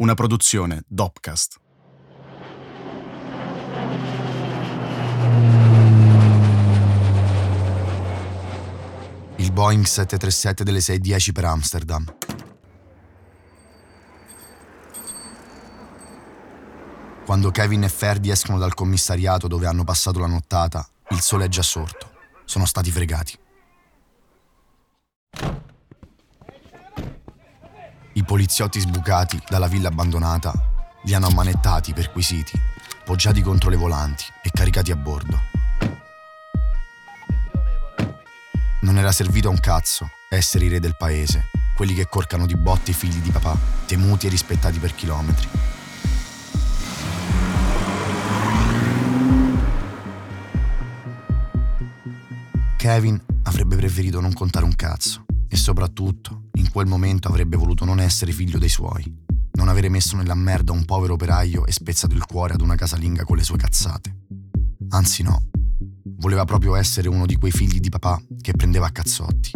una produzione Dopcast. Il Boeing 737 delle 610 per Amsterdam. Quando Kevin e Ferdi escono dal commissariato dove hanno passato la nottata, il sole è già sorto. Sono stati fregati. Poliziotti sbucati dalla villa abbandonata li hanno ammanettati, perquisiti, poggiati contro le volanti e caricati a bordo. Non era servito a un cazzo essere i re del paese, quelli che corcano di botte i figli di papà, temuti e rispettati per chilometri. Kevin avrebbe preferito non contare un cazzo e soprattutto, in quel momento avrebbe voluto non essere figlio dei suoi, non avere messo nella merda un povero operaio e spezzato il cuore ad una casalinga con le sue cazzate. Anzi no, voleva proprio essere uno di quei figli di papà che prendeva a cazzotti.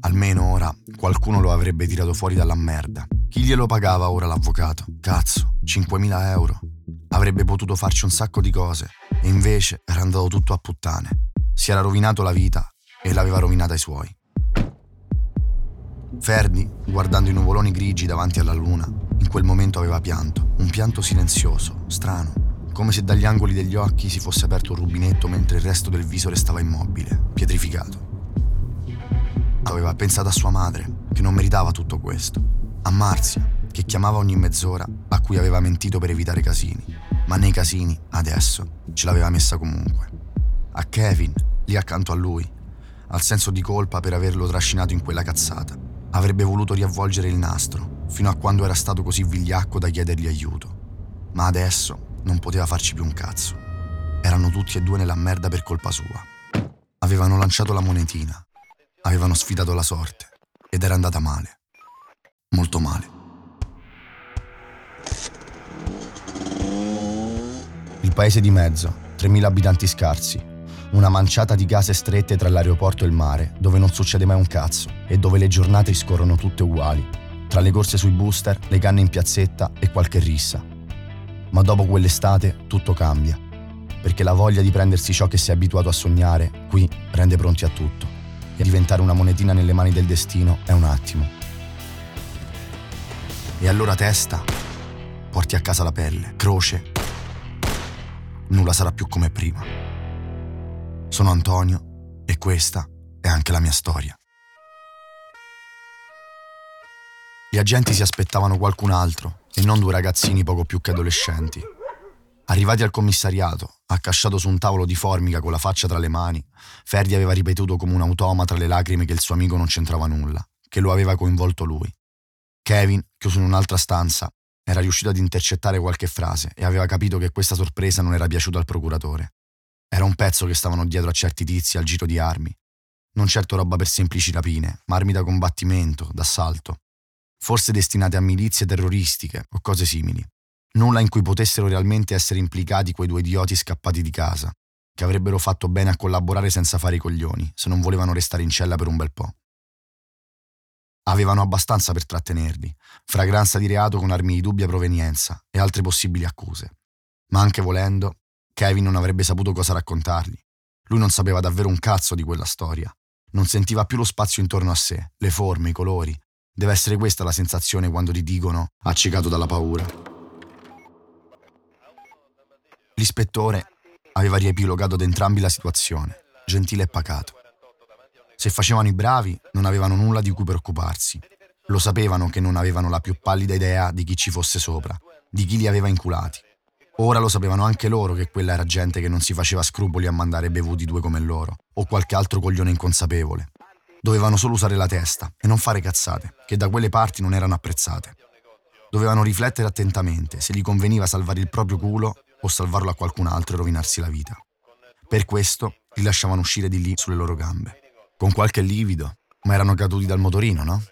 Almeno ora qualcuno lo avrebbe tirato fuori dalla merda. Chi glielo pagava ora l'avvocato? Cazzo, 5.000 euro. Avrebbe potuto farci un sacco di cose e invece era andato tutto a puttane. Si era rovinato la vita e l'aveva rovinata ai suoi. Ferdi, guardando i nuvoloni grigi davanti alla luna, in quel momento aveva pianto, un pianto silenzioso, strano, come se dagli angoli degli occhi si fosse aperto un rubinetto mentre il resto del viso restava immobile, pietrificato. Aveva pensato a sua madre, che non meritava tutto questo, a Marzia, che chiamava ogni mezz'ora, a cui aveva mentito per evitare casini, ma nei casini, adesso, ce l'aveva messa comunque. A Kevin, lì accanto a lui, al senso di colpa per averlo trascinato in quella cazzata Avrebbe voluto riavvolgere il nastro, fino a quando era stato così vigliacco da chiedergli aiuto. Ma adesso non poteva farci più un cazzo. Erano tutti e due nella merda per colpa sua. Avevano lanciato la monetina, avevano sfidato la sorte ed era andata male. Molto male. Il paese di mezzo, 3.000 abitanti scarsi, una manciata di case strette tra l'aeroporto e il mare, dove non succede mai un cazzo e dove le giornate scorrono tutte uguali, tra le corse sui booster, le canne in piazzetta e qualche rissa. Ma dopo quell'estate tutto cambia, perché la voglia di prendersi ciò che si è abituato a sognare qui rende pronti a tutto e diventare una monetina nelle mani del destino è un attimo. E allora testa, porti a casa la pelle, croce, nulla sarà più come prima. Sono Antonio e questa è anche la mia storia. Gli agenti si aspettavano qualcun altro e non due ragazzini poco più che adolescenti. Arrivati al commissariato, accasciato su un tavolo di formica con la faccia tra le mani, Ferdi aveva ripetuto come un automa tra le lacrime che il suo amico non c'entrava nulla, che lo aveva coinvolto lui. Kevin, chiuso in un'altra stanza, era riuscito ad intercettare qualche frase e aveva capito che questa sorpresa non era piaciuta al procuratore. Era un pezzo che stavano dietro a certi tizi al giro di armi. Non certo roba per semplici rapine, ma armi da combattimento, d'assalto. Forse destinate a milizie terroristiche o cose simili. Nulla in cui potessero realmente essere implicati quei due idioti scappati di casa, che avrebbero fatto bene a collaborare senza fare i coglioni, se non volevano restare in cella per un bel po'. Avevano abbastanza per trattenerli, fragranza di reato con armi di dubbia provenienza e altre possibili accuse. Ma anche volendo, Kevin non avrebbe saputo cosa raccontargli. Lui non sapeva davvero un cazzo di quella storia. Non sentiva più lo spazio intorno a sé, le forme, i colori. Deve essere questa la sensazione quando ti dicono accecato dalla paura. L'ispettore aveva riepilogato ad entrambi la situazione, gentile e pacato. Se facevano i bravi, non avevano nulla di cui preoccuparsi. Lo sapevano che non avevano la più pallida idea di chi ci fosse sopra, di chi li aveva inculati. Ora lo sapevano anche loro che quella era gente che non si faceva scrupoli a mandare bevuti due come loro, o qualche altro coglione inconsapevole. Dovevano solo usare la testa e non fare cazzate, che da quelle parti non erano apprezzate. Dovevano riflettere attentamente se gli conveniva salvare il proprio culo o salvarlo a qualcun altro e rovinarsi la vita. Per questo li lasciavano uscire di lì sulle loro gambe, con qualche livido, ma erano caduti dal motorino, no?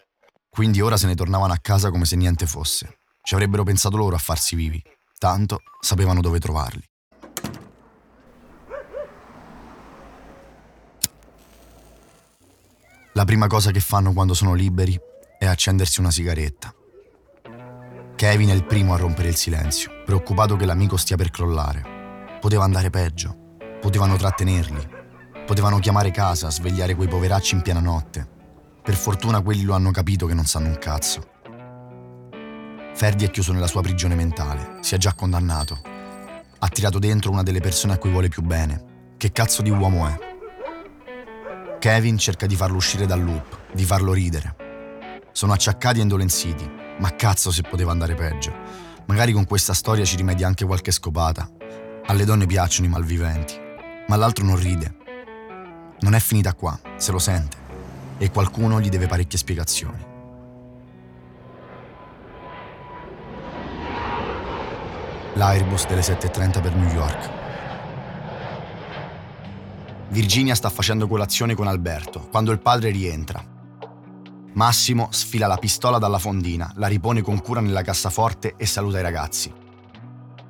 Quindi ora se ne tornavano a casa come se niente fosse. Ci avrebbero pensato loro a farsi vivi, Tanto sapevano dove trovarli. La prima cosa che fanno quando sono liberi è accendersi una sigaretta. Kevin è il primo a rompere il silenzio, preoccupato che l'amico stia per crollare. Poteva andare peggio. Potevano trattenerli. Potevano chiamare casa, svegliare quei poveracci in piena notte. Per fortuna quelli lo hanno capito che non sanno un cazzo. Ferdi è chiuso nella sua prigione mentale, si è già condannato. Ha tirato dentro una delle persone a cui vuole più bene. Che cazzo di uomo è? Kevin cerca di farlo uscire dal loop, di farlo ridere. Sono acciaccati e indolenziti, ma cazzo se poteva andare peggio. Magari con questa storia ci rimedia anche qualche scopata. Alle donne piacciono i malviventi, ma l'altro non ride. Non è finita qua, se lo sente, e qualcuno gli deve parecchie spiegazioni. L'Airbus delle 7.30 per New York. Virginia sta facendo colazione con Alberto quando il padre rientra. Massimo sfila la pistola dalla fondina, la ripone con cura nella cassaforte e saluta i ragazzi.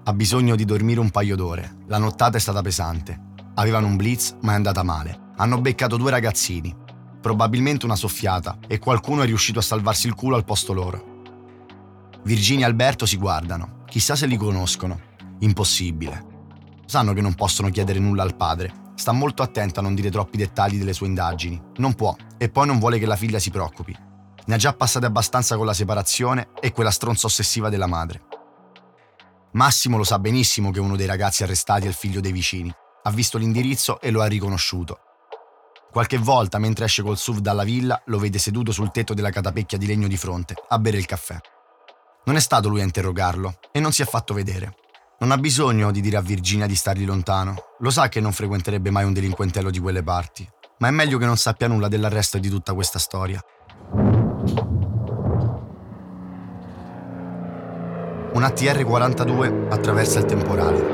Ha bisogno di dormire un paio d'ore. La nottata è stata pesante. Avevano un blitz, ma è andata male. Hanno beccato due ragazzini. Probabilmente una soffiata, e qualcuno è riuscito a salvarsi il culo al posto loro. Virginia e Alberto si guardano. Chissà se li conoscono. Impossibile. Sanno che non possono chiedere nulla al padre, Sta molto attento a non dire troppi dettagli delle sue indagini. Non può, e poi non vuole che la figlia si preoccupi. Ne ha già passate abbastanza con la separazione e quella stronza ossessiva della madre. Massimo lo sa benissimo che uno dei ragazzi arrestati è il figlio dei vicini. Ha visto l'indirizzo e lo ha riconosciuto. Qualche volta, mentre esce col SUV dalla villa, lo vede seduto sul tetto della catapecchia di legno di fronte, a bere il caffè. Non è stato lui a interrogarlo e non si è fatto vedere. Non ha bisogno di dire a Virginia di stargli lontano. Lo sa che non frequenterebbe mai un delinquentello di quelle parti. Ma è meglio che non sappia nulla dell'arresto e di tutta questa storia. Un ATR 42 attraversa il temporale.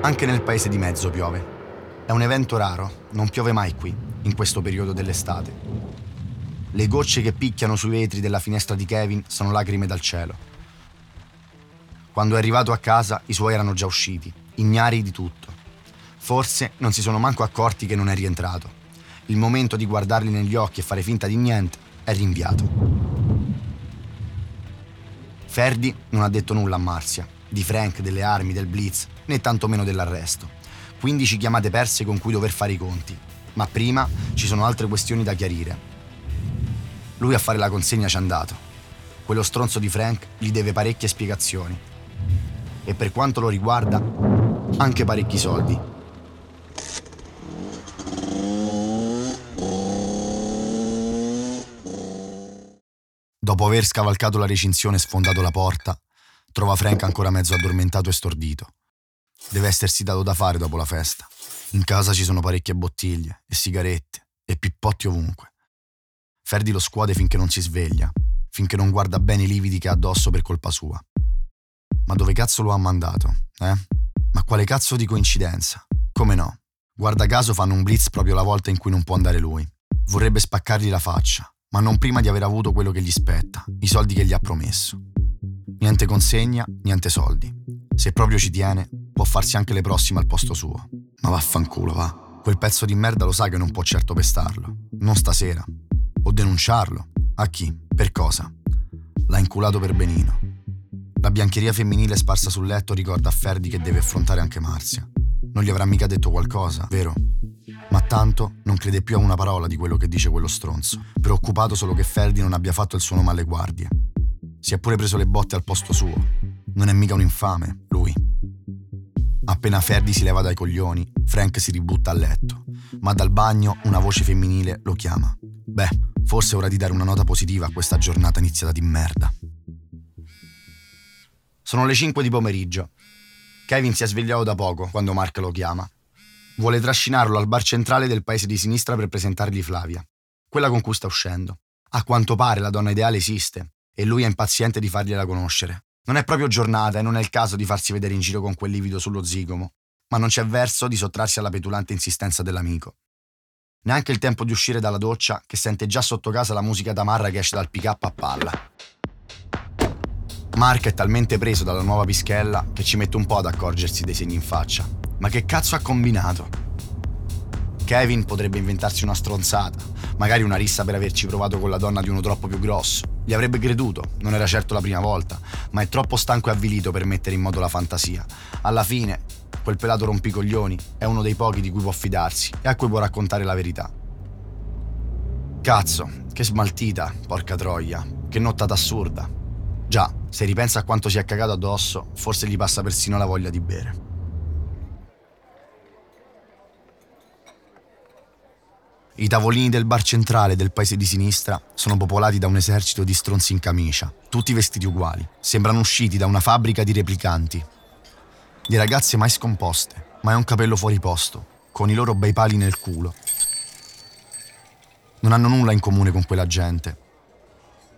Anche nel paese di mezzo piove. È un evento raro, non piove mai qui, in questo periodo dell'estate. Le gocce che picchiano sui vetri della finestra di Kevin sono lacrime dal cielo. Quando è arrivato a casa i suoi erano già usciti, ignari di tutto. Forse non si sono manco accorti che non è rientrato. Il momento di guardarli negli occhi e fare finta di niente è rinviato. Ferdi non ha detto nulla a Marzia, di Frank, delle armi, del blitz, né tantomeno dell'arresto. 15 chiamate perse con cui dover fare i conti. Ma prima ci sono altre questioni da chiarire. Lui a fare la consegna ci è andato. Quello stronzo di Frank gli deve parecchie spiegazioni e per quanto lo riguarda anche parecchi soldi. Dopo aver scavalcato la recinzione e sfondato la porta, trova Frank ancora mezzo addormentato e stordito. Deve essersi dato da fare dopo la festa. In casa ci sono parecchie bottiglie e sigarette e pippotti ovunque. Ferdi lo scuote finché non si sveglia, finché non guarda bene i lividi che ha addosso per colpa sua. Ma dove cazzo lo ha mandato? Eh? Ma quale cazzo di coincidenza? Come no? Guarda caso fanno un blitz proprio la volta in cui non può andare lui. Vorrebbe spaccargli la faccia, ma non prima di aver avuto quello che gli spetta, i soldi che gli ha promesso. Niente consegna, niente soldi. Se proprio ci tiene, può farsi anche le prossime al posto suo. Ma vaffanculo, va. Quel pezzo di merda lo sa che non può certo pestarlo. Non stasera. O denunciarlo. A chi? Per cosa? L'ha inculato per benino. La biancheria femminile sparsa sul letto ricorda a Ferdi che deve affrontare anche Marzia. Non gli avrà mica detto qualcosa, vero? Ma tanto non crede più a una parola di quello che dice quello stronzo, preoccupato solo che Ferdi non abbia fatto il suo nome alle guardie. Si è pure preso le botte al posto suo. Non è mica un infame, lui. Appena Ferdi si leva dai coglioni, Frank si ributta a letto, ma dal bagno una voce femminile lo chiama. Beh, forse è ora di dare una nota positiva a questa giornata iniziata di merda. Sono le 5 di pomeriggio. Kevin si è svegliato da poco quando Mark lo chiama. Vuole trascinarlo al bar centrale del paese di sinistra per presentargli Flavia, quella con cui sta uscendo. A quanto pare la donna ideale esiste e lui è impaziente di fargliela conoscere. Non è proprio giornata e non è il caso di farsi vedere in giro con quel livido sullo zigomo, ma non c'è verso di sottrarsi alla petulante insistenza dell'amico. Neanche il tempo di uscire dalla doccia, che sente già sotto casa la musica tamarra che esce dal pick-up a palla. Mark è talmente preso dalla nuova pischella che ci mette un po' ad accorgersi dei segni in faccia. Ma che cazzo ha combinato? Kevin potrebbe inventarsi una stronzata, magari una rissa per averci provato con la donna di uno troppo più grosso. Gli avrebbe creduto, non era certo la prima volta, ma è troppo stanco e avvilito per mettere in moto la fantasia. Alla fine, quel pelato rompicoglioni è uno dei pochi di cui può fidarsi e a cui può raccontare la verità. Cazzo, che smaltita, porca troia, che nottata assurda. Già, se ripensa a quanto si è cagato addosso, forse gli passa persino la voglia di bere. I tavolini del bar centrale del paese di sinistra sono popolati da un esercito di stronzi in camicia, tutti vestiti uguali. Sembrano usciti da una fabbrica di replicanti. Di ragazze mai scomposte, ma è un capello fuori posto, con i loro bei pali nel culo. Non hanno nulla in comune con quella gente.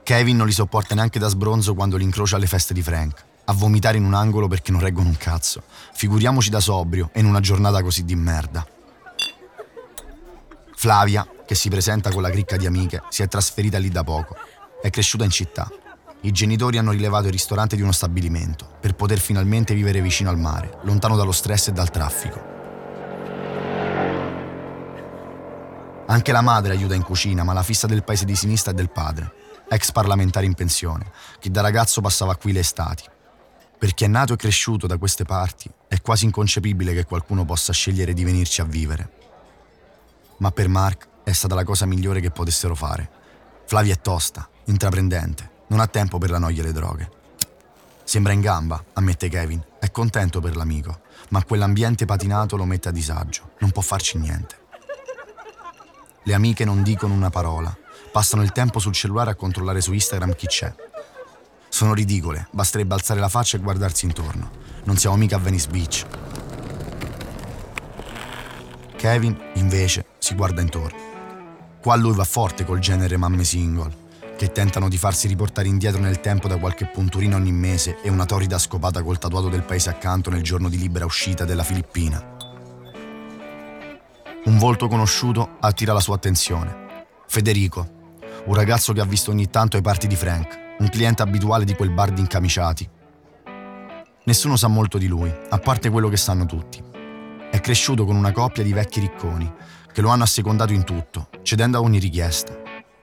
Kevin non li sopporta neanche da sbronzo quando li incrocia alle feste di Frank, a vomitare in un angolo perché non reggono un cazzo. Figuriamoci da sobrio e in una giornata così di merda. Flavia, che si presenta con la cricca di amiche, si è trasferita lì da poco. È cresciuta in città. I genitori hanno rilevato il ristorante di uno stabilimento per poter finalmente vivere vicino al mare, lontano dallo stress e dal traffico. Anche la madre aiuta in cucina, ma la fissa del paese di sinistra è del padre, ex parlamentare in pensione, che da ragazzo passava qui le estati. Per chi è nato e cresciuto da queste parti, è quasi inconcepibile che qualcuno possa scegliere di venirci a vivere ma per Mark è stata la cosa migliore che potessero fare. Flavia è tosta, intraprendente, non ha tempo per la noia e le droghe. Sembra in gamba, ammette Kevin, è contento per l'amico, ma quell'ambiente patinato lo mette a disagio, non può farci niente. Le amiche non dicono una parola, passano il tempo sul cellulare a controllare su Instagram chi c'è. Sono ridicole, basterebbe alzare la faccia e guardarsi intorno. Non siamo mica a Venice Beach. Kevin, invece, si guarda intorno. Qua lui va forte col genere mamme single, che tentano di farsi riportare indietro nel tempo da qualche punturina ogni mese e una torrida scopata col tatuato del paese accanto nel giorno di libera uscita della Filippina. Un volto conosciuto attira la sua attenzione. Federico, un ragazzo che ha visto ogni tanto ai parti di Frank, un cliente abituale di quel bar di incamiciati. Nessuno sa molto di lui, a parte quello che sanno tutti. È cresciuto con una coppia di vecchi ricconi che lo hanno assecondato in tutto, cedendo a ogni richiesta,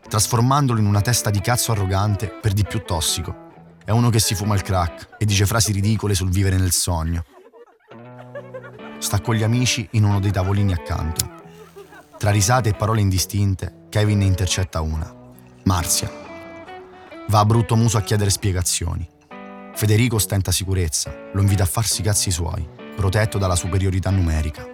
trasformandolo in una testa di cazzo arrogante per di più tossico. È uno che si fuma il crack e dice frasi ridicole sul vivere nel sogno. Sta con gli amici in uno dei tavolini accanto. Tra risate e parole indistinte, Kevin ne intercetta una. Marzia. Va a brutto muso a chiedere spiegazioni. Federico stenta sicurezza, lo invita a farsi i cazzi suoi protetto dalla superiorità numerica.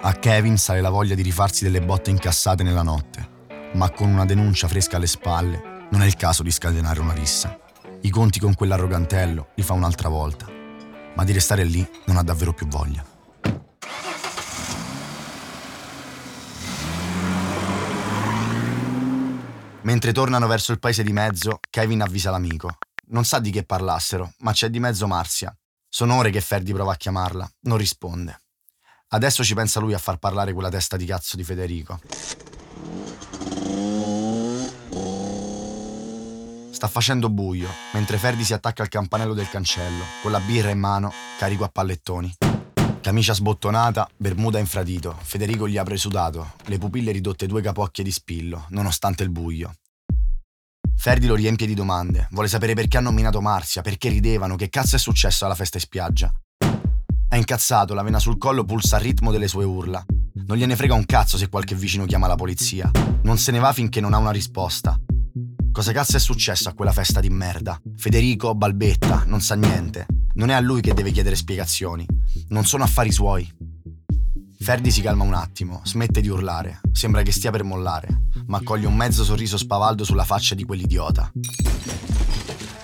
A Kevin sale la voglia di rifarsi delle botte incassate nella notte, ma con una denuncia fresca alle spalle non è il caso di scatenare una rissa. I conti con quell'arrogantello li fa un'altra volta, ma di restare lì non ha davvero più voglia. Mentre tornano verso il paese di mezzo, Kevin avvisa l'amico. Non sa di che parlassero, ma c'è di mezzo Marzia, sono ore che Ferdi prova a chiamarla, non risponde. Adesso ci pensa lui a far parlare quella testa di cazzo di Federico. Sta facendo buio, mentre Ferdi si attacca al campanello del cancello, con la birra in mano, carico a pallettoni. Camicia sbottonata, bermuda infradito. Federico gli apre sudato, le pupille ridotte due capocchie di spillo, nonostante il buio. Ferdi lo riempie di domande. Vuole sapere perché hanno nominato Marzia, perché ridevano, che cazzo è successo alla festa in spiaggia. È incazzato, la vena sul collo pulsa al ritmo delle sue urla. Non gliene frega un cazzo se qualche vicino chiama la polizia. Non se ne va finché non ha una risposta. Cosa cazzo è successo a quella festa di merda? Federico balbetta, non sa niente. Non è a lui che deve chiedere spiegazioni. Non sono affari suoi. Ferdi si calma un attimo, smette di urlare, sembra che stia per mollare, ma accoglie un mezzo sorriso spavaldo sulla faccia di quell'idiota.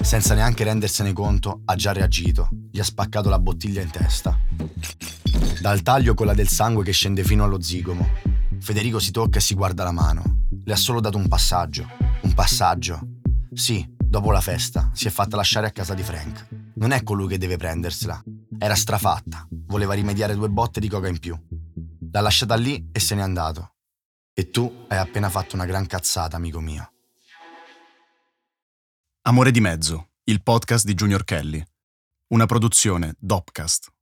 Senza neanche rendersene conto, ha già reagito, gli ha spaccato la bottiglia in testa. Dal taglio quella del sangue che scende fino allo zigomo. Federico si tocca e si guarda la mano. Le ha solo dato un passaggio. Un passaggio. Sì, dopo la festa, si è fatta lasciare a casa di Frank. Non è colui che deve prendersela. Era strafatta. Voleva rimediare due botte di coca in più. L'ha lasciata lì e se n'è andato. E tu hai appena fatto una gran cazzata, amico mio. Amore di mezzo, il podcast di Junior Kelly. Una produzione Dopcast.